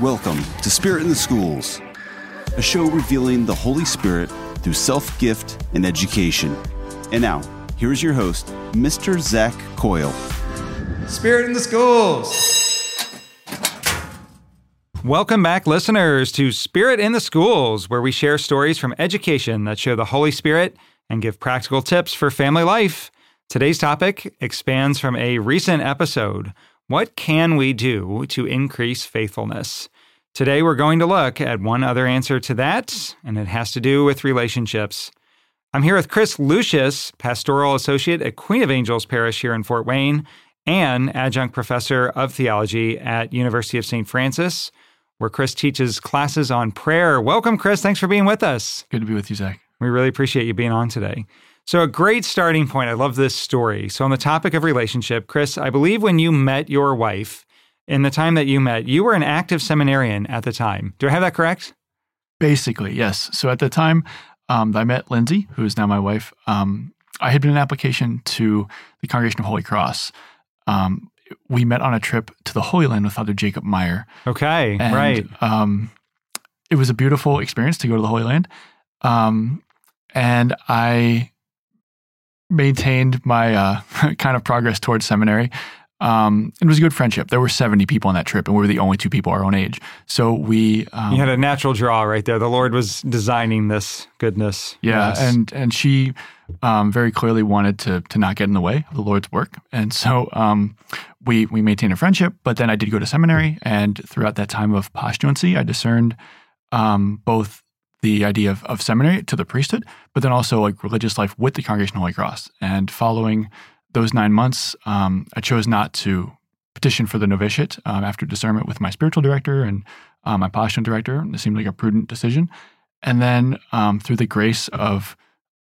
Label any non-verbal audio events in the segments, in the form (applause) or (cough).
Welcome to Spirit in the Schools, a show revealing the Holy Spirit through self gift and education. And now, here's your host, Mr. Zach Coyle. Spirit in the Schools. Welcome back, listeners, to Spirit in the Schools, where we share stories from education that show the Holy Spirit and give practical tips for family life. Today's topic expands from a recent episode what can we do to increase faithfulness? Today, we're going to look at one other answer to that, and it has to do with relationships. I'm here with Chris Lushis, pastoral associate at Queen of Angels Parish here in Fort Wayne, and adjunct professor of theology at University of St. Francis, where Chris teaches classes on prayer. Welcome, Chris. Thanks for being with us. Good to be with you, Zach. We really appreciate you being on today. So, a great starting point. I love this story. So, on the topic of relationship, Chris, I believe when you met your wife, in the time that you met, you were an active seminarian at the time. Do I have that correct? Basically, yes. So, at the time um, I met Lindsay, who is now my wife, um, I had been an application to the Congregation of Holy Cross. Um, we met on a trip to the Holy Land with Father Jacob Meyer. Okay, And, right. Um, it was a beautiful experience to go to the Holy Land. Um, and I maintained my uh, (laughs) kind of progress towards seminary. Um, it was a good friendship. There were 70 people on that trip, and we were the only two people our own age. So we. Um, You had a natural draw right there. The Lord was designing this goodness. yeah, Yes. and and she um, very clearly wanted to to not get in the way of the Lord's work, and so um, we we maintained a friendship. But then I did go to seminary, and throughout that time of postulancy, I discerned um, both the idea of, of seminary to the priesthood, but then also like religious life with the Congregation of Holy Cross. And following those nine months, um, I chose not to petition for the novitiate um, after discernment with my spiritual director and uh, my postulant director. It seemed like a prudent decision. And then um, through the grace of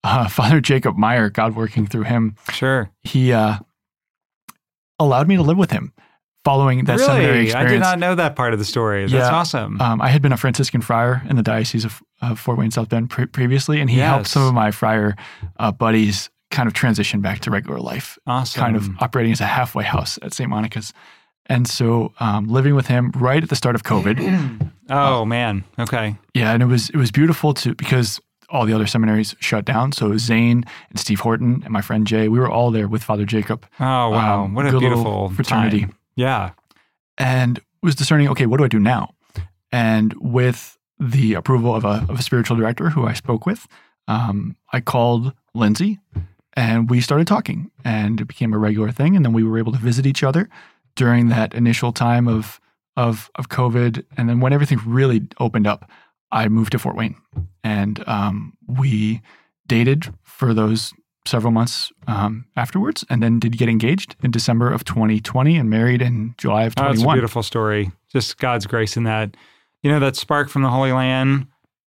uh, (laughs) Father Jacob Meyer, God working through him, sure. he uh, allowed me to live with him following that seminary really? experience. I did not know that part of the story. That's Yeah. awesome. Um, I had been a Franciscan friar in the Diocese of, of Fort Wayne South Bend pre- previously, and he helped some of my friar uh, buddies kind of transition back to regular life, awesome. kind of operating as a halfway house at St. Monica's. And so, um, living with him right at the start of COVID, (clears throat) Oh, man. Okay. yeah, and it was it was beautiful to because all the other seminaries shut down. So Zane and Steve Horton and my friend Jay, we were all there with Father Jacob. Oh, wow. Um, what a beautiful fraternity. time. Yeah. and was discerning, okay, what do I do now? And with the approval of a, of a spiritual director who I spoke with, um, I called Lindsay and we started talking and it became a regular thing. And then we were able to visit each other during that initial time of, of, of COVID. And then when everything really opened up, I moved to Fort Wayne and um, we dated for those several months um, afterwards and then did get engaged in December of 2020 and married in July of Oh, it's a beautiful story. Just God's grace in that. You know, that spark from the Holy Land,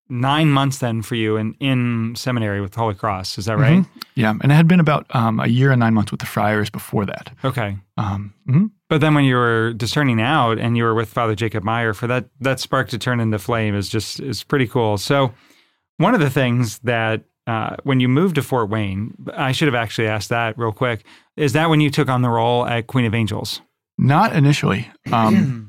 nine months then for you in, in seminary with the Holy Cross. Is that right? Mhm. Yeah, and it had been about um, a year and nine months with the friars before that. Okay. Um, mhm. But then when you were discerning out and you were with Father Jacob Meyer, for that that spark to turn into flame is just is pretty cool. So one of the things that uh, when you moved to Fort Wayne, I should have actually asked that real quick. Is that when you took on the role at Queen of Angels? Not initially. Um, (clears throat)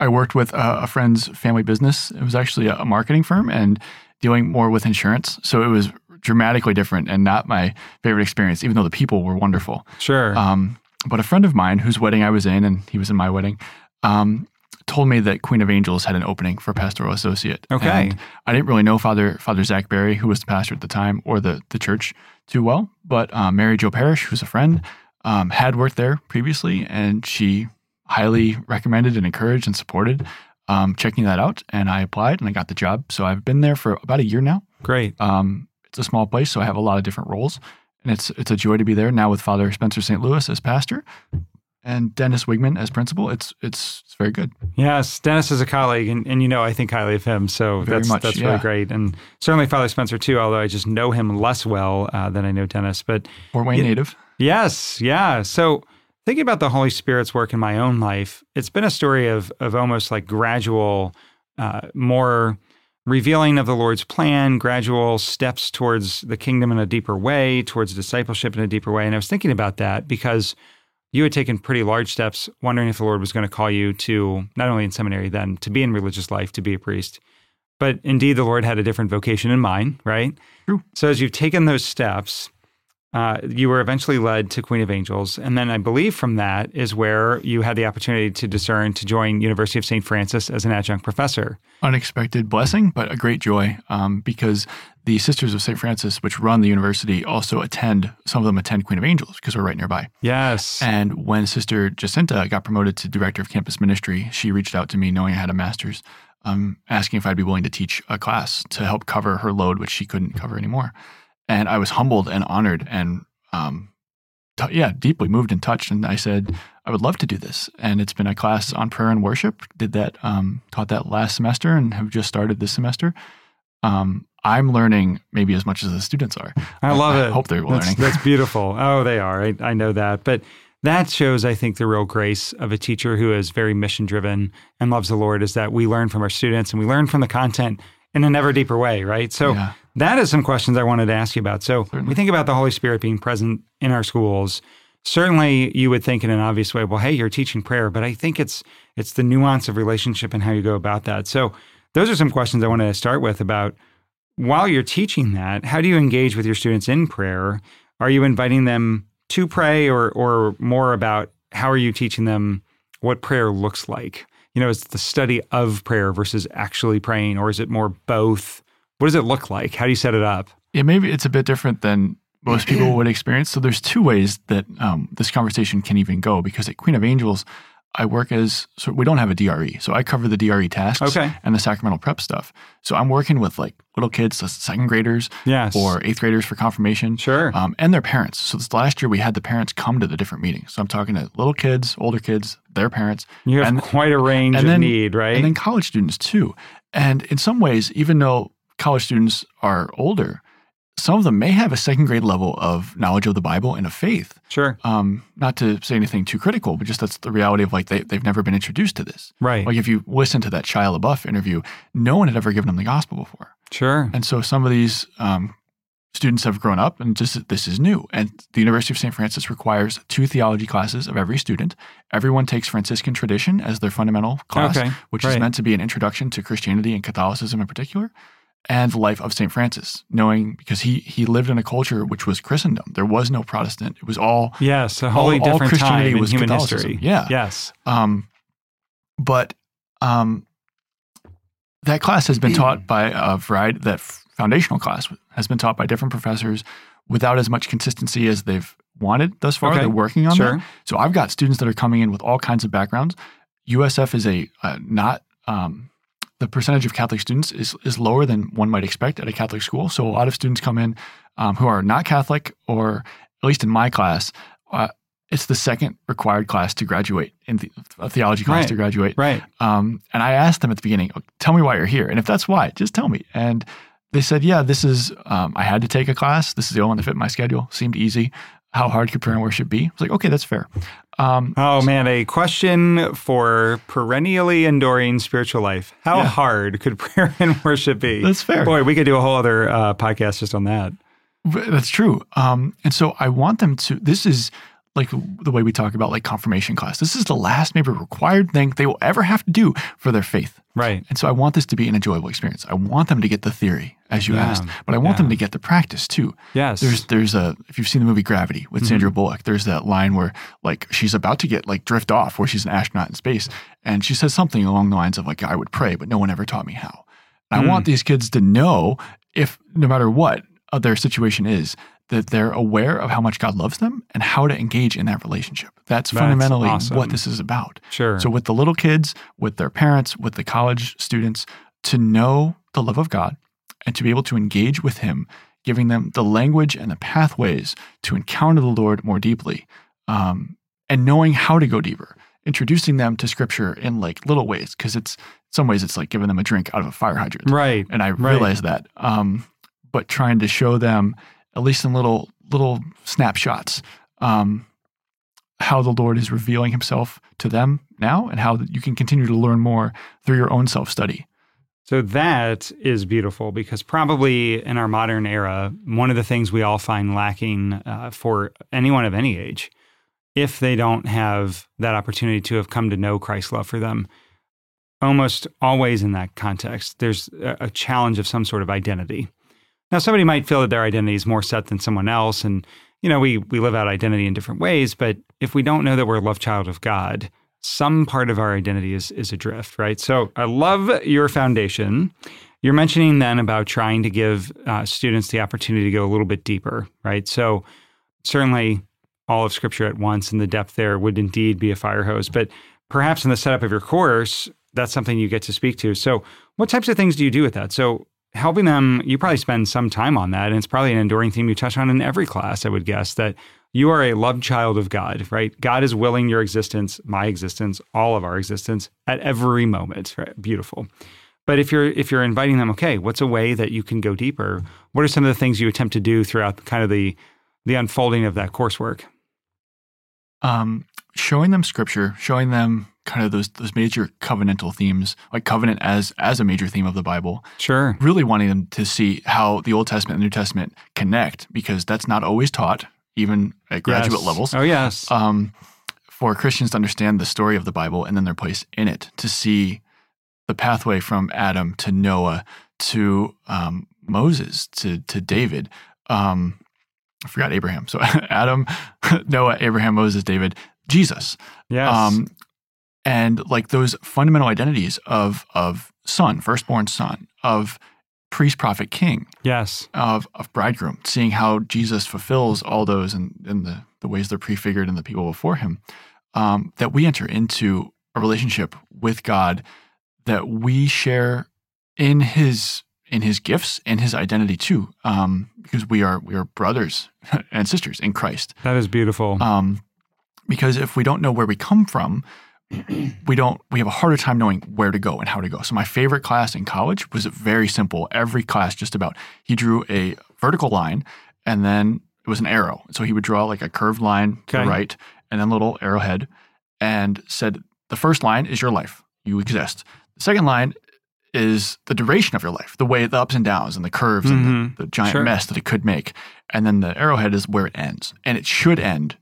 I worked with a, a friend's family business. It was actually a, a marketing firm and dealing more with insurance. So it was dramatically different and not my favorite experience, even though the people were wonderful. Sure. Um, but a friend of mine whose wedding I was in, and he was in my wedding, um, told me that Queen of Angels had an opening for pastoral associate. Okay. And I didn't really know Father Father Zach Barry, who was the pastor at the time, or the the church too well. But um, Mary Jo Parrish, who's a friend, um, had worked there previously, and she highly recommended and encouraged and supported um, checking that out. And I applied, and I got the job. So I've been there for about a year now. Great. Um, it's a small place, so I have a lot of different roles, and it's it's a joy to be there now with Father Spencer St. Louis as pastor and Dennis Wigman as principal. It's it's it's very good. Yes, Dennis is a colleague, and, and you know I think highly of him. So Very that's much, that's really great, and certainly Father Spencer too. Although I just know him less well uh, than I know Dennis, but Fort Wayne Yeah. native. Yes, yeah. So thinking about the Holy Spirit's work in my own life, it's been a story of of almost like gradual, uh, more revealing of the Lord's plan, gradual steps towards the kingdom in a deeper way, towards discipleship in a deeper way. And I was thinking about that because you had taken pretty large steps, wondering if the Lord was going to call you to not only in seminary then to be in religious life, to be a priest, but indeed the Lord had a different vocation in mind, right? True. So as you've taken those steps, uh, you were eventually led to Queen of Angels, and then I believe from that is where you had the opportunity to discern to join University of St. Francis as an adjunct professor. Unexpected blessing, but a great joy um, because the Sisters of St. Francis, which run the university, also attend, some of them attend Queen of Angels because we're right nearby. Yes. And when Sister Jacinta got promoted to director of campus ministry, she reached out to me knowing I had a master's, um, asking if I'd be willing to teach a class to help cover her load, which she couldn't cover anymore. And I was humbled and honored and, um, t- yeah, deeply moved and touched. And I said, I would love to do this. And it's been a class on prayer and worship. Did that, um, taught that last semester and have just started this semester. Um, I'm learning maybe as much as the students are. I love I it. hope they're that's, learning. that's (laughs) beautiful. Oh, they are. I, I know that. But that shows, I think, the real grace of a teacher who is very mission driven and loves the Lord is that we learn from our students and we learn from the content in an ever deeper way, right? So Yeah. That is some questions I wanted to ask you about. So we think about the Holy Spirit being present in our schools. Certainly, you would think in an obvious way, well, hey, you're teaching prayer, but I think it's it's the nuance of relationship and how you go about that. So those are some questions I wanted to start with about while you're teaching that, how do you engage with your students in prayer? Are you inviting them to pray or or more about how are you teaching them what prayer looks like? You know, is it the study of prayer versus actually praying, or is it more both? What does it look like? How do you set it up? Yeah, maybe it's a bit different than most people (clears throat) would experience. So there's two ways that um, this conversation can even go because at Queen of Angels, I work as so we don't have a DRE, so I cover the DRE tasks Okay. and the sacramental prep stuff. So I'm working with like little kids, second graders Yes. or eighth graders for confirmation, Sure. um, and their parents. So this last year we had the parents come to the different meetings. So I'm talking to little kids, older kids, their parents, you have and- quite a range and of then- need, right? and then college students too. And in some ways, even though college students are older, some of them may have a second grade level of knowledge of the Bible and of faith. sure. Um, not to say anything too critical, but just that's the reality of like they, they've never been introduced to this. Right. Like if you listen to that Shia LaBeouf interview, no one had ever given them the gospel before. sure. And so some of these um, students have grown up and just this is new. And the University of St. Francis requires two theology classes of every student. Everyone takes Franciscan tradition as their fundamental class, Okay, which right. is meant to be an introduction to Christianity and Catholicism in particular. And the life of St. Francis, knowing because he he lived in a culture which was Christendom. There was no Protestant. It was all Yes, a wholly all different Christianity time in was human Catholicism. history. Yeah. Yes. um, but um, that class has been taught by a variety. That foundational class has been taught by different professors without as much consistency as they've wanted thus far. Okay. They're working on Sure. that. So I've got students that are coming in with all kinds of backgrounds. USF is a uh, not um, the percentage of Catholic students is is lower than one might expect at a Catholic school. So a lot of students come in um, who are not Catholic, or at least in my class, uh, it's the second required class to graduate in the, a theology class Right. to graduate. Right. Um, and I asked them at the beginning, tell me why you're here. And if that's why, just tell me. And they said, yeah, this is, um, I had to take a class. This is the only one that fit my schedule. Seemed easy. How hard could prayer and worship be? I was like, okay, that's fair. Um, Oh man, a question for perennially enduring spiritual life. How Yeah. hard could (laughs) prayer and worship be? That's fair. Boy, we could do a whole other uh, podcast just on that. That's true. Um, and so I want them to, this is like the way we talk about like confirmation class. This is the last maybe required thing they will ever have to do for their faith. Right. And so I want this to be an enjoyable experience. I want them to get the theory, as you Yeah, asked, but I want yeah. them to get the practice too. Yes. There's there's a if you've seen the movie Gravity with Sandra Mm-hmm. Bullock, there's that line where like she's about to get like drift off, where she's an astronaut in space, and she says something along the lines of like I would pray, but no one ever taught me how. And Mm. I want these kids to know if no matter what uh, their situation is, that they're aware of how much God loves them and how to engage in that relationship. That's, That's fundamentally awesome. what this is about. sure. So, with the little kids, with their parents, with the college students, to know the love of God and to be able to engage with Him, giving them the language and the pathways to encounter the Lord more deeply, um, and knowing how to go deeper, introducing them to Scripture in like little ways, because it's in some ways it's like giving them a drink out of a fire hydrant right. and I Right. realize that. Um, but trying to show them, at least in little little snapshots, um, how the Lord is revealing Himself to them now, and how you can continue to learn more through your own self study. So that is beautiful because probably in our modern era, one of the things we all find lacking uh, for anyone of any age if they don't have that opportunity to have come to know Christ's love for them. Almost always in that context, there's a, a challenge of some sort of identity. Now, somebody might feel that their identity is more set than someone else, and you know, we we live out identity in different ways. But if we don't know that we're a love child of God, some part of our identity is is adrift, right? So I love your foundation. You're mentioning then about trying to give uh, students the opportunity to go a little bit deeper, right? So certainly all of Scripture at once and the depth there would indeed be a fire hose, but perhaps in the setup of your course, that's something you get to speak to. So what types of things do you do with that? So helping them, you probably spend some time on that, and it's probably an enduring theme you touch on in every class. I would guess that you are a loved child of God, right? God is willing your existence, my existence, all of our existence at every moment. Right? Beautiful. But if you're if you're inviting them, okay, what's a way that you can go deeper? What are some of the things you attempt to do throughout kind of the the unfolding of that coursework? Um, showing them scripture, showing them kind of those those major covenantal themes, like covenant as as a major theme of the Bible. Sure. Really wanting them to see how the Old Testament and New Testament connect, because that's not always taught, even at graduate Yes. levels. Oh yes. um, for Christians to understand the story of the Bible and then their place in it, to see the pathway from Adam to Noah to um, Moses to to David. Um, I forgot Abraham. So (laughs) Adam, (laughs) Noah, Abraham, Moses, David, Jesus, yes. um, and like those fundamental identities of of son, firstborn son, of priest, prophet, king, yes. of of bridegroom, seeing how Jesus fulfills all those and in, in the the ways they're prefigured in the people before him, um, that we enter into a relationship with God that we share in His in His gifts and His identity too, um, because we are we are brothers (laughs) and sisters in Christ. That is beautiful. Um, because if we don't know where we come from, we don't we have a harder time knowing where to go and how to go. So my favorite class in college was very simple. Every class just about he drew a vertical line and then it was an arrow. So he would draw like a curved line to Okay. the right and then a little arrowhead and said the first line is your life. You exist. The second line is the duration of your life, the way the ups and downs and the curves and Mhm. the, the giant Sure. mess that it could make. And then the arrowhead is where it ends. And it should end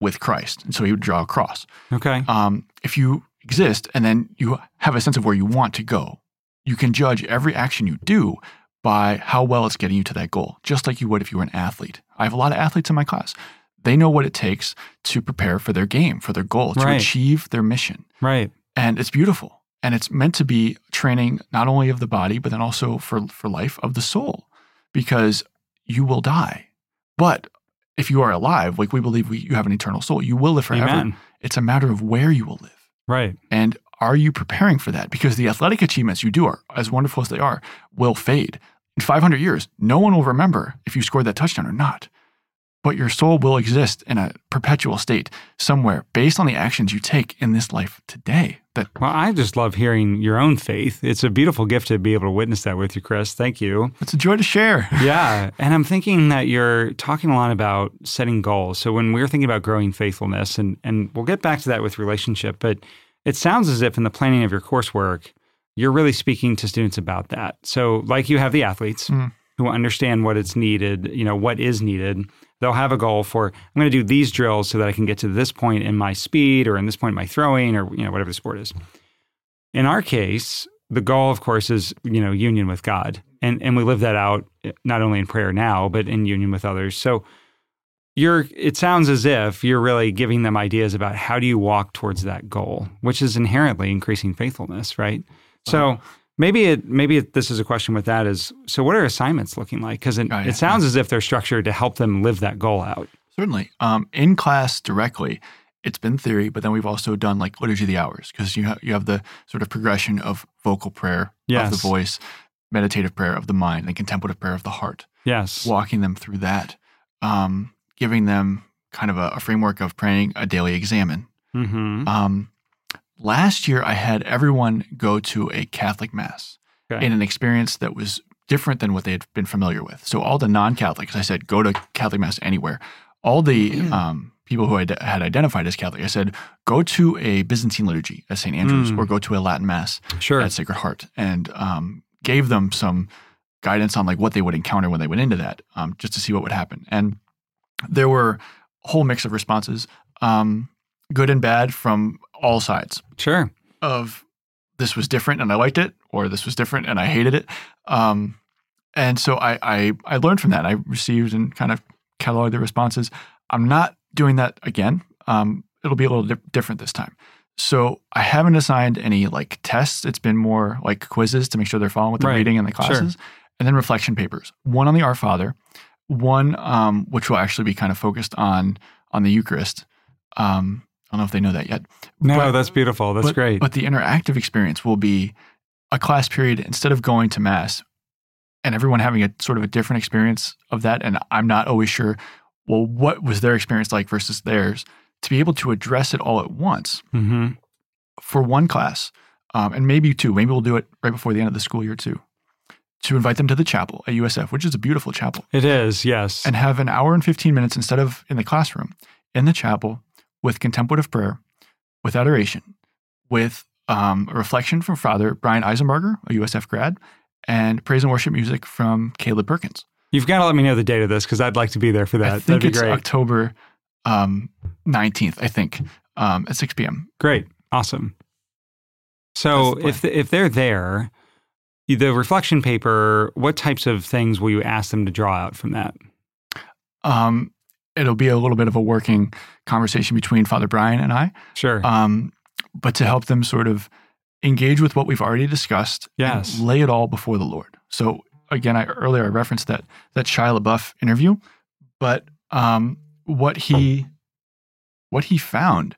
with Christ. And so he would draw a cross. okay. Um, if you exist and then you have a sense of where you want to go, you can judge every action you do by how well it's getting you to that goal, just like you would if you were an athlete. I have a lot of athletes in my class. They know what it takes to prepare for their game, for their goal, to Right. achieve their mission. right. And it's beautiful. And it's meant to be training not only of the body, but then also for, for life of the soul, because you will die. But if you are alive, like we believe we, you have an eternal soul, you will live forever. Amen. It's a matter of where you will live. Right. And are you preparing for that? Because the athletic achievements you do are, as wonderful as they are, will fade. In 500 years, no one will remember if you scored that touchdown or not. But your soul will exist in a perpetual state somewhere based on the actions you take in this life today. That Well, I just love hearing your own faith. It's a beautiful gift to be able to witness that with you, Chris. Thank you. it's a joy to share. (laughs) yeah. And I'm thinking that you're talking a lot about setting goals. So when we're thinking about growing faithfulness, and, and we'll get back to that with relationship, but it sounds as if in the planning of your coursework, you're really speaking to students about that. So, like you have the athletes Mm. who understand what it's needed, you know, what is needed. They'll have a goal for, I'm going to do these drills so that I can get to this point in my speed or in this point in my throwing or, you know, whatever the sport is. In our case, the goal, of course, is, you know, union with God. And, and we live that out eh, not only in prayer now, but in union with others. So you're, it sounds as if you're really giving them ideas about how do you walk towards that goal, which is inherently increasing faithfulness, right? So maybe it, maybe it, this is a question with that is, so what are assignments looking like? Because it, Oh, yeah. it sounds as if they're structured to help them live that goal out. Certainly. Um, in class directly, it's been theory, but then we've also done like liturgy of the hours because you have you have the sort of progression of vocal prayer of the voice, meditative prayer of the mind, and contemplative prayer of the heart. Yes. Walking them through that, um, giving them kind of a, a framework of praying a daily examen. Mm-hmm. Um, last year, I had everyone go to a Catholic mass Okay. in an experience that was different than what they had been familiar with. So all the non-Catholics, I said, go to Catholic mass anywhere. All the um, people who I d- had identified as Catholic, I said, go to a Byzantine liturgy at St. Andrews Mm. or go to a Latin mass Sure. at Sacred Heart, and um, gave them some guidance on like what they would encounter when they went into that, um, just to see what would happen. And there were a whole mix of responses, um, good and bad from all sides Sure. of this was different and I liked it, or this was different and I hated it. Um, and so I, I I learned from that. I received and kind of cataloged the responses. I'm not doing that again. Um, it'll be a little di- different this time. So I haven't assigned any like tests. It's been more like quizzes to make sure they're following with the Right. reading and the Sure. classes, and then reflection papers. One on the Our Father, one um, which will actually be kind of focused on on the Eucharist. Um, I don't know if they know that yet. No, But- that's beautiful. That's but, great. But the interactive experience will be a class period instead of going to mass and everyone having a sort of a different experience of that. And I'm not always sure, well, what was their experience like versus theirs? To be able to address it all at once hmm for one class, um, and maybe two, maybe we'll do it right before the end of the school year too, to invite them to the chapel at USF, which is a beautiful chapel It is, yes. and have an hour and 15 minutes instead of in the classroom in the chapel with contemplative prayer, with adoration, with um, a reflection from Father Brian Eisenberger, a USF grad, and praise and worship music from Caleb Perkins. You've got to let me know the date of this because I'd like to be there for that. I think That'd be it's great. October um, 19th, I think, um, at 6 p.m. Great. Awesome. So the if the, if they're there, the reflection paper, what types of things will you ask them to draw out from that? Um, it'll be a little bit of a working conversation between Father Brian and I, Sure. um, but to help them sort of engage with what we've already discussed Yes. and lay it all before the Lord. So again, I earlier I referenced that that Shia LaBeouf interview, but um, what he what he found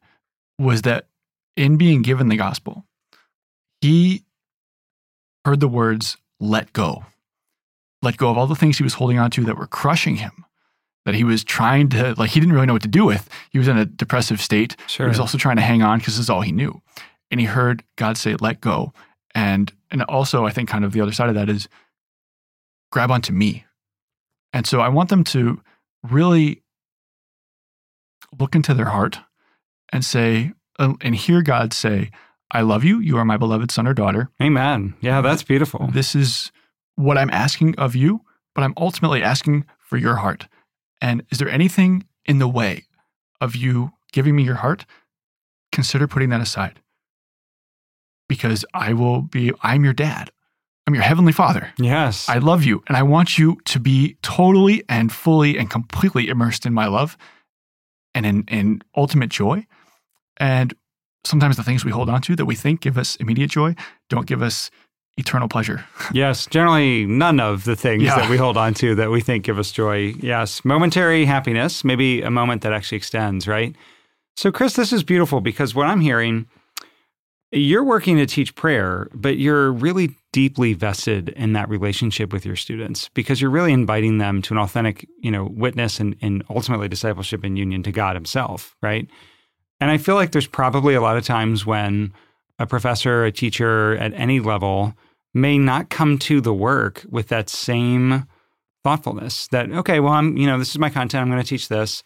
was that in being given the gospel, he heard the words "let go," let go of all the things he was holding on to that were crushing him. That he was trying to like he didn't really know what to do with. He was in a depressive state. sure. He was also trying to hang on because this is all he knew. And he heard God say, let go. And and also I think kind of the other side of that is grab onto me. And so I want them to really look into their heart and say, uh, and hear God say, I love you. You are my beloved son or daughter. Amen. Yeah, that's beautiful. This is what I'm asking of you, but I'm ultimately asking for your heart. And is there anything in the way of you giving me your heart? Consider putting that aside. Because I will be, I'm your dad. I'm your heavenly father. Yes. I love you. And I want you to be totally and fully and completely immersed in my love and in, in ultimate joy. And sometimes the things we hold on to that we think give us immediate joy don't give us eternal pleasure. yes. Generally, none of the things Yeah. that we hold on to that we think give us joy. Yes. Momentary happiness, maybe a moment that actually extends, right? So, Chris, this is beautiful because what I'm hearing, you're working to teach prayer, but you're really deeply vested in that relationship with your students because you're really inviting them to an authentic, you know, witness and, and ultimately discipleship and union to God Himself, right? And I feel like there's probably a lot of times when a professor, a teacher at any level may not come to the work with that same thoughtfulness that, okay, well, I'm, you know, this is my content, I'm going to teach this.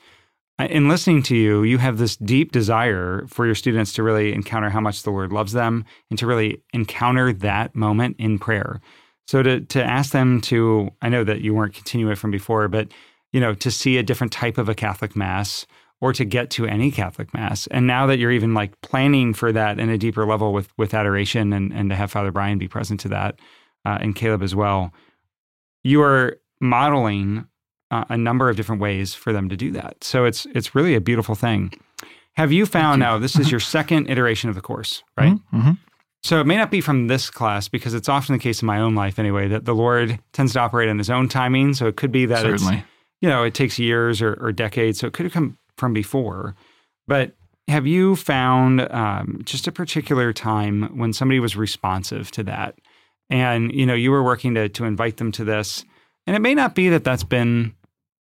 In listening to you, you have this deep desire for your students to really encounter how much the Lord loves them and to really encounter that moment in prayer. So to to ask them to, I know that you weren't continuing from before, but you know, to see a different type of a Catholic Mass or to get to any Catholic Mass. And now that you're even like planning for that in a deeper level with with adoration and and to have Father Brian be present to that uh, and Caleb as well, you are modeling uh, a number of different ways for them to do that. So it's it's really a beautiful thing. Have you found now this is your (laughs) second iteration of the course, right? Mm-hmm. So it may not be from this class because it's often the case in my own life anyway that the Lord tends to operate on his own timing. So it could be that it's Certainly. you know, it takes years or, or decades, so it could have come from before. But have you found um, just a particular time when somebody was responsive to that, and you know, you were working to to invite them to this, and it may not be that that's been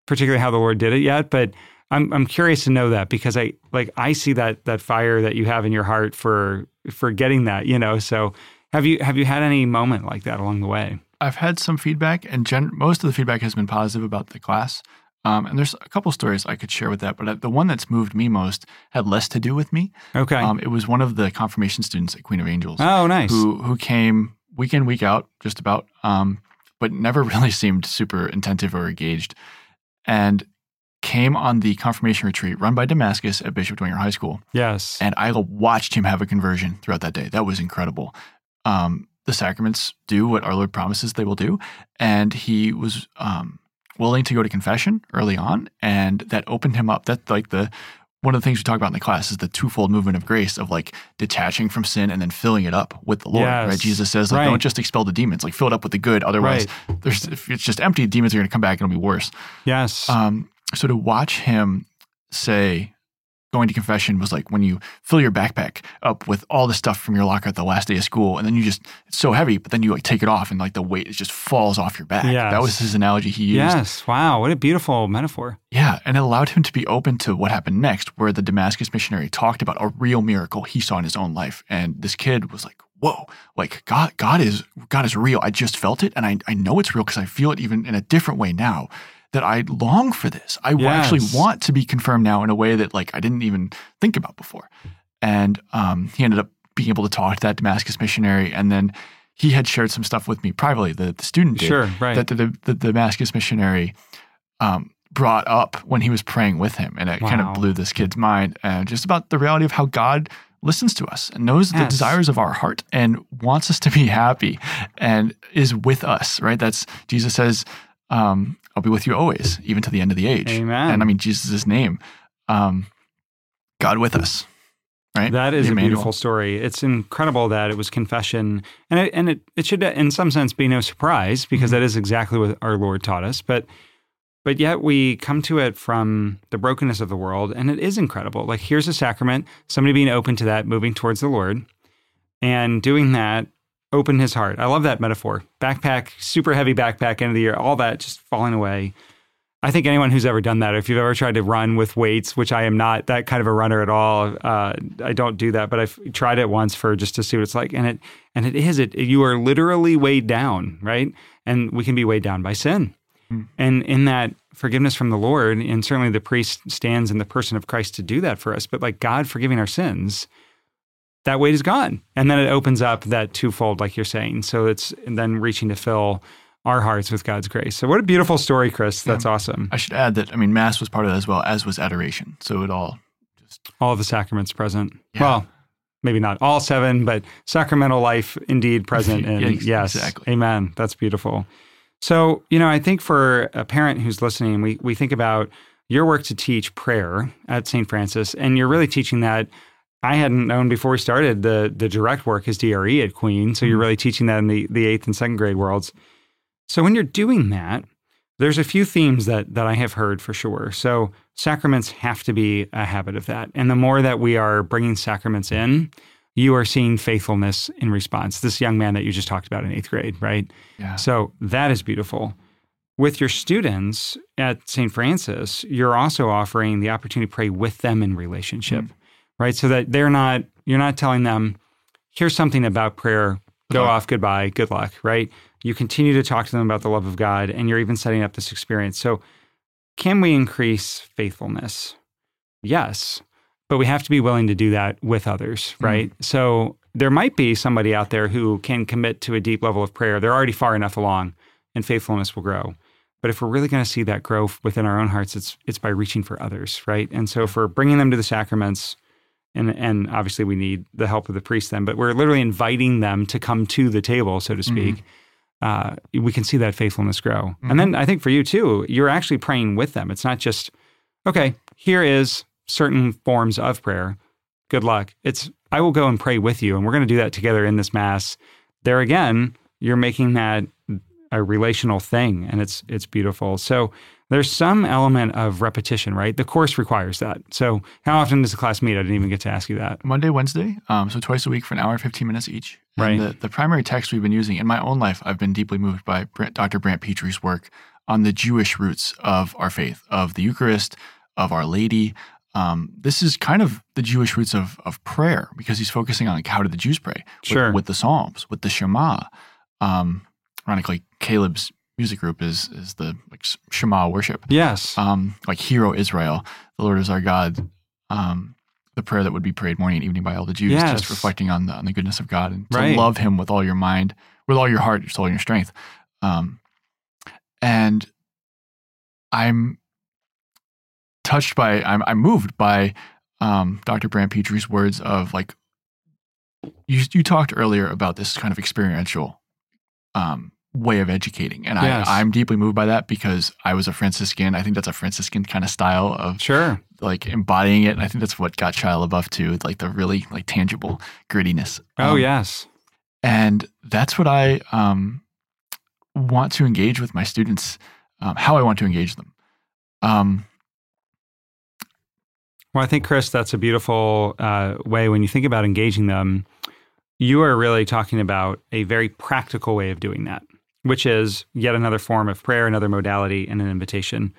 particularly how the Lord did it yet, but I'm I'm curious to know that because I like I see that that fire that you have in your heart for for getting that, you know. So have you have you had any moment like that along the way? I've had some feedback, and gen- most of the feedback has been positive about the class. Um, and there's a couple stories I could share with that, but uh, the one that's moved me most had less to do with me. Okay. Um, it was one of the confirmation students at Queen of Angels oh, nice. who who came week in week out, just about, um, but never (laughs) really seemed super attentive or engaged. And came on the confirmation retreat run by Damascus at Bishop Dwenger High School. Yes. And I watched him have a conversion throughout that day. That was incredible. Um, the sacraments do what our Lord promises they will do. And he was um, willing to go to confession early on. And that opened him up. That like the one of the things we talk about in the class is the twofold movement of grace of like detaching from sin and then filling it up with the Lord. Yes. Right? Jesus says, like, Right. don't just expel the demons, like fill it up with the good. Otherwise, there's if it's just empty, demons are gonna come back and it'll be worse. yes. Um, so to watch him say going to confession was like when you fill your backpack up with all the stuff from your locker at the last day of school, and then you just it's so heavy, but then you like take it off and like the weight just falls off your back. Yes. That was his analogy he used. yes. Wow. What a beautiful metaphor. Yeah, and it allowed him to be open to what happened next, where the Damascus missionary talked about a real miracle he saw in his own life, and this kid was like, "Whoa! Like God, God is God is real. I just felt it, and I I know it's real because I feel it even in a different way now. That I long for this. I actually want to be confirmed now in a way that like I didn't even think about before." And um, he ended up being able to talk to that Damascus missionary, and then he had shared some stuff with me privately. The the student did Sure. Right. that the, the, the Damascus missionary um, brought up when he was praying with him. And it kind of blew this kid's mind uh, just about the reality of how God listens to us and knows the desires of our heart and wants us to be happy and is with us, right? That's Jesus says, um, I'll be with you always, even to the end of the age. Amen. And I mean, Jesus' name, um, God with us, right? That is a beautiful story. It's incredible that it was confession, and it, and it, it should, in some sense, be no surprise because Mm-hmm. that is exactly what our Lord taught us. But but yet we come to it from the brokenness of the world, and it is incredible. Like here's a sacrament, somebody being open to that, moving towards the Lord, and doing that, open his heart. I love that metaphor. Backpack, super heavy backpack, end of the year, all that just falling away. I think anyone who's ever done that, if you've ever tried to run with weights, which I am not that kind of a runner at all, uh, I don't do that. But I've tried it once for just to see what it's like, and it and it is it. You are literally weighed down, right? And we can be weighed down by sin, and in that forgiveness from the Lord, and certainly the priest stands in the person of Christ to do that for us. But like God forgiving our sins, that weight is gone, and then it opens up that twofold, like you're saying. So it's then reaching to fill our hearts with God's grace. So what a beautiful story, Chris. That's awesome. I should add that, I mean, Mass was part of that as well, as was adoration. So it all just all the sacraments present. Yeah. Well, maybe not all seven, but sacramental life indeed present. And Yeah, ex- yes, exactly. amen. That's beautiful. So, you know, I think for a parent who's listening, we, we think about your work to teach prayer at St. Francis, and you're really teaching that. I hadn't known before we started the the direct work is DRE at Queen. So you're mm-hmm. really teaching that in the, the eighth and second grade worlds. So when you're doing that, there's a few themes that that I have heard for sure. So sacraments have to be a habit of that. And the more that we are bringing sacraments in, you are seeing faithfulness in response. This young man that you just talked about in 8th grade, right? yeah. So that is beautiful. With your students at St. Francis, you're also offering the opportunity to pray with them in relationship, mm. Right? So that they're not, you're not telling them, here's something about prayer, go luck. off, goodbye, good luck, right? You continue to talk to them about the love of God and you're even setting up this experience. So, can we increase faithfulness? Yes, but we have to be willing to do that with others, mm-hmm. right? So, there might be somebody out there who can commit to a deep level of prayer. They're already far enough along and faithfulness will grow. But if we're really going to see that growth within our own hearts, it's it's by reaching for others, right? And so if we're bringing them to the sacraments, and and obviously we need the help of the priest then, but we're literally inviting them to come to the table, so to speak. Uh, we can see that faithfulness grow. And then I think for you too, you're actually praying with them. It's not just okay. Here is certain forms of prayer. Good luck. It's I will go and pray with you, and we're going to do that together in this mass. There again, you're making that a relational thing and it's it's beautiful. So there's some element of repetition, right? The course requires that. So how often does the class meet? I didn't even get to ask you that. Monday, Wednesday, um, so twice a week for an hour and 15 minutes each. Right. And the, the primary text we've been using in my own life, I've been deeply moved by Brent, Dr. Brant Pitre's work on the Jewish roots of our faith, of the Eucharist, of Our Lady. Um, this is kind of the Jewish roots of, of prayer because he's focusing on like how did the Jews pray with, Sure. with the Psalms, with the Shema. Um, ironically, Caleb's music group is is the like Shema worship Yes. um, like Hero Israel, the Lord is our God, um, the prayer that would be prayed morning and evening by all the Jews, Yes. just reflecting on the on the goodness of God and to Right. love Him with all your mind, with all your heart, your soul, and your strength. Um, and I'm touched by, I'm, I'm moved by um, Dr. Brant Pitre's words of like, you, you talked earlier about this kind of experiential um, way of educating. And Yes. I, I'm deeply moved by that because I was a Franciscan. I think that's a Franciscan kind of style of Sure. like embodying it. And I think that's what got Shia LaBeouf to like the really like tangible grittiness. Oh, Um, yes. And that's what I um, want to engage with my students, um, how I want to engage them. Um, Well, I think, Chris, that's a beautiful uh, way when you think about engaging them. You are really talking about a very practical way of doing that, which is yet another form of prayer, another modality, and an invitation.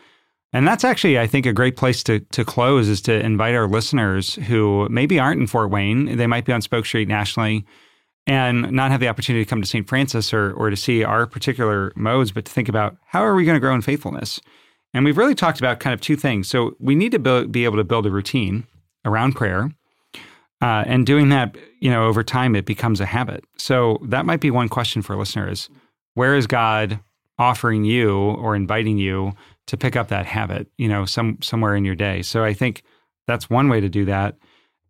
And that's actually, I think, a great place to, to close is to invite our listeners who maybe aren't in Fort Wayne. They might be on Spoke Street nationally and not have the opportunity to come to St. Francis or, or to see our particular modes, but to think about how are we going to grow in faithfulness? And we've really talked about kind of two things. So we need to be able to build a routine around prayer. Uh, and doing that, you know, over time, it becomes a habit. So that might be one question for listeners. Where is God offering you or inviting you to pick up that habit, you know, some somewhere in your day? So I think that's one way to do that.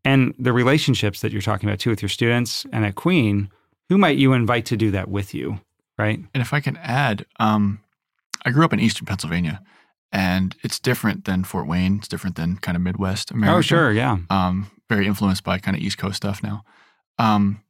And the relationships that you're talking about too with your students and at Queen, who might you invite to do that with you, right? and if I can add, um, I grew up in Eastern Pennsylvania, and it's different than Fort Wayne. It's different than kind of Midwest America. Oh, sure, yeah. um, very influenced by kind of East Coast stuff now. Um,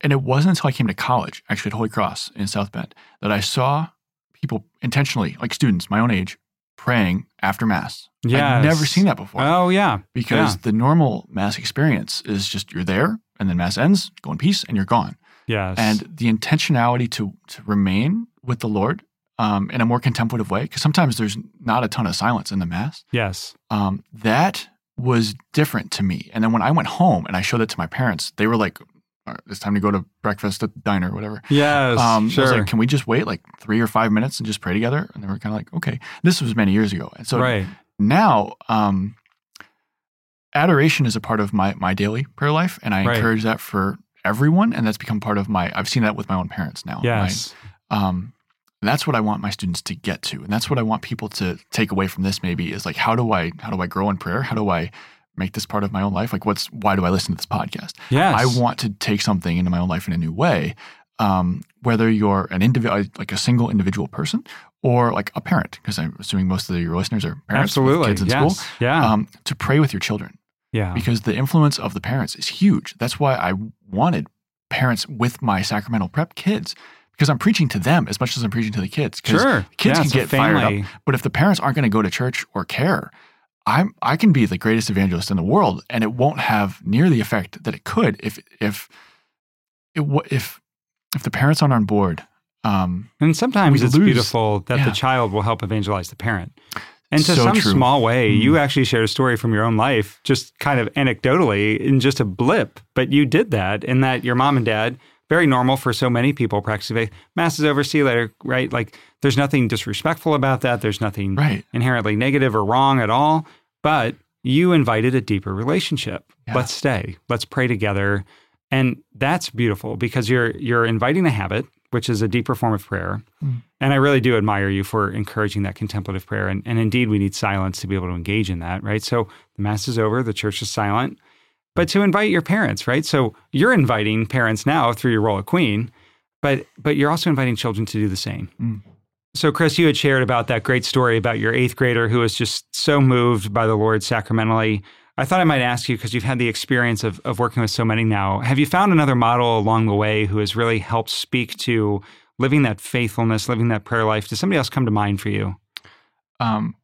and it wasn't until I came to college, actually at Holy Cross in South Bend, that I saw people intentionally, like students my own age, praying after Mass. Yeah. I'd never seen that before Oh, yeah. because yeah. the normal Mass experience is just you're there and then Mass ends, go in peace, and you're gone. Yes. And the intentionality to, to remain with the Lord um, in a more contemplative way, because sometimes there's not a ton of silence in the Mass yes. um, that was different to me. And then when I went home and I showed it to my parents, they were like, "All right, it's time to go to breakfast at the diner or whatever. Yes. Um, I was sure. like, can we just wait like three or five minutes and just pray together? And they were kind of like, okay. This was many years ago. And so right. now, um, adoration is a part of my my daily prayer life, and I Right. encourage that for everyone. And that's become part of my. I've seen that with my own parents now. Yes. um, that's what I want my students to get to, and that's what I want people to take away from this. Maybe is like, how do I how do I grow in prayer? How do I make this part of my own life? Like, what's why do I listen to this podcast? Yes. I want to take something into my own life in a new way. Um, whether you're an individual, like a single individual person, or like a parent, because I'm assuming most of your listeners are parents Absolutely. with kids in yes. school. Yeah. Um, to pray with your children yeah. because the influence of the parents is huge. That's why I wanted parents with my sacramental prep kids because I'm preaching to them as much as I'm preaching to the kids. Sure. kids Yeah, can get fired up, but if the parents aren't going to go to church or care, I'm I can be the greatest evangelist in the world, and it won't have near the effect that it could if if it, if if the parents aren't on board. Um, And sometimes it's lose- beautiful that yeah. the child will help evangelize the parent. And to So some true. small way, Mm. you actually shared a story from your own life, just kind of anecdotally in just a blip. But you did that in that your mom and dad, very normal for so many people practicing faith. Mass is over, see you later, right? Like there's nothing disrespectful about that. There's nothing right. inherently negative or wrong at all. But you invited a deeper relationship. Yeah. Let's stay. Let's pray together. And that's beautiful because you're you're inviting a habit, which is a deeper form of prayer. Mm. And I really do admire you for encouraging that contemplative prayer. And, and indeed, we need silence to be able to engage in that, right? So the mass is over, the church is silent, but to invite your parents, right? So you're inviting parents now through your role at Queen, but but you're also inviting children to do the same. Mm. So, Chris, you had shared about that great story about your eighth grader who was just so moved by the Lord sacramentally. I thought I might ask you because you've had the experience of, of working with so many now. Have you found another model along the way who has really helped speak to living that faithfulness, living that prayer life? Does somebody else come to mind for you? um,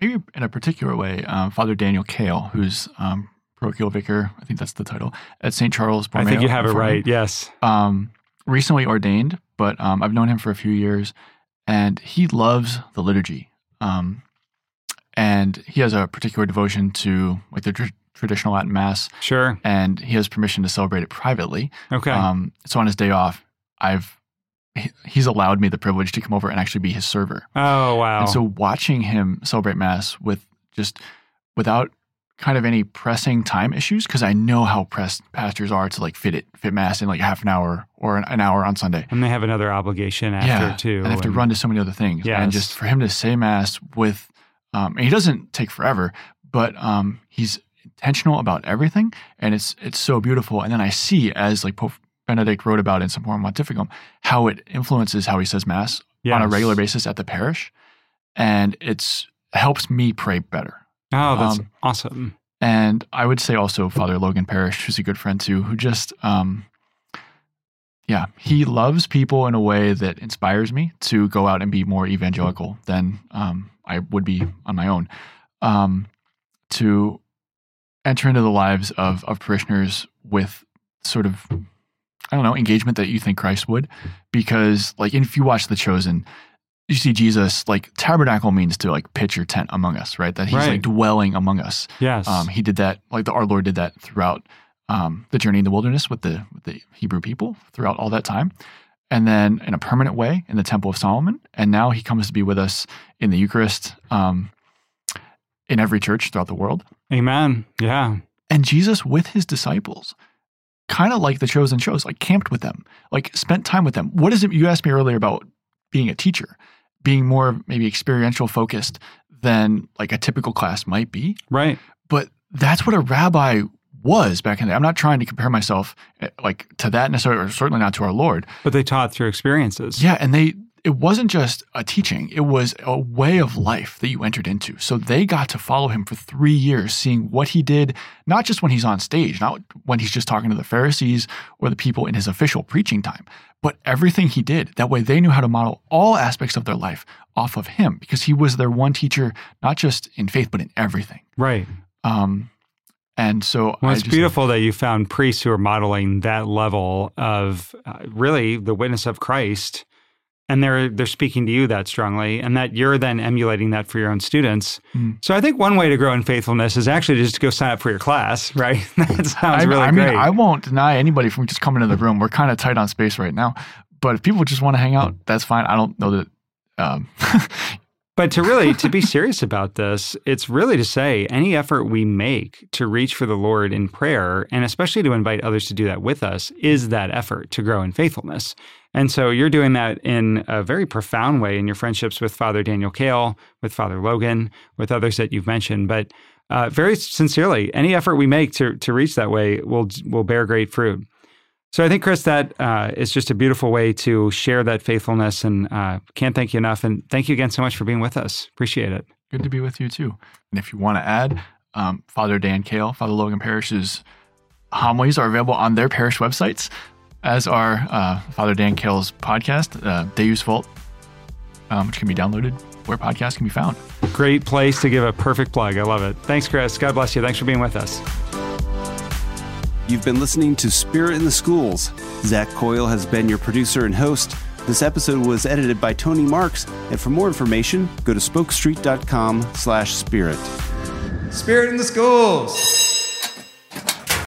maybe in a particular way, um, Father Daniel Kale, who's um, parochial vicar, I think that's the title, at St. Charles I think you have it right. Yes. Um, recently ordained, but um, I've known him for a few years, and he loves the liturgy. Um, and he has a particular devotion to like the tr- traditional Latin Mass, Sure. and he has permission to celebrate it privately. Okay. Um, so on his day off, I've he- he's allowed me the privilege to come over and actually be his server. oh, wow. And so watching him celebrate mass with just without kind of any pressing time issues, because I know how pressed pastors are to like fit it, fit mass in like half an hour or an, an hour on Sunday. and they have another obligation after, yeah, too. and they have to run to so many other things. Yes. And just for him to say mass with Um, and he doesn't take forever, but um, he's intentional about everything, and it's it's so beautiful. And then I see as like Pope Benedict wrote about in Summorum Pontificum how it influences how he says mass on a regular basis at the parish, and it's helps me pray better. Oh, that's Um, awesome. And I would say also Father Logan Parrish, who's a good friend too, who just, um, yeah, he loves people in a way that inspires me to go out and be more evangelical than um, I would be on my own. Um, to enter into the lives of, of parishioners with sort of, I don't know, engagement that you think Christ would. Because, like, if you watch The Chosen, you see Jesus, like, tabernacle means to, like, pitch your tent among us, right? That he's, Right. like, dwelling among us. Yes. Um, he did that, like the our Lord did that throughout um, the journey in the wilderness with the with the Hebrew people throughout all that time, and then in a permanent way in the Temple of Solomon, and now he comes to be with us in the Eucharist, um, in every church throughout the world. Amen. Yeah. And Jesus with his disciples, kind of like the chosen shows, like camped with them, like spent time with them. What is it you asked me earlier about being a teacher, being more maybe experiential focused than like a typical class might be? Right. but that's what a rabbi was back in the day. I'm not trying to compare myself eh, like to that necessarily, or certainly not to our Lord. But they taught through experiences. Yeah, and they it wasn't just a teaching; it was a way of life that you entered into. So they got to follow him for three years, seeing what he did, not just when he's on stage, not when he's just talking to the Pharisees or the people in his official preaching time, but everything he did. That way, they knew how to model all aspects of their life off of him, because he was their one teacher, not just in faith, but in everything. Right. Um, and so Well, it's beautiful that you found priests who are modeling that level of uh, really the witness of Christ, and they're they're speaking to you that strongly, and that you're then emulating that for your own students. Mm. So I think one way to grow in faithfulness is actually just to go sign up for your class, right? (laughs) that sounds I, really I mean. I won't deny anybody from just coming to the room. We're kind of tight on space right now, but if people just want to hang out, that's fine. I don't know that. Um, (laughs) But to really to be serious about this, it's really to say any effort we make to reach for the Lord in prayer and especially to invite others to do that with us is that effort to grow in faithfulness. And so you're doing that in a very profound way in your friendships with Father Daniel Kale, with Father Logan, with others that you've mentioned, but uh, very sincerely, any effort we make to to reach that way will will bear great fruit. So I think, Chris, that uh, is just a beautiful way to share that faithfulness, and uh, can't thank you enough. And thank you again so much for being with us. Appreciate it. good to be with you too. And if you want to add, um, Father Dan Kale, Father Logan Parish's homilies are available on their parish websites, as are uh, Father Dan Kale's podcast, uh, Deus Vult, um, which can be downloaded where podcasts can be found. Great place to give a perfect plug. I love it. Thanks, Chris. God bless you. Thanks for being with us. You've been listening to Spirit in the Schools. Zach Coyle has been your producer and host. This episode was edited by Tony Marks, and for more information, go to spokestreet.com slash spirit. Spirit in the schools.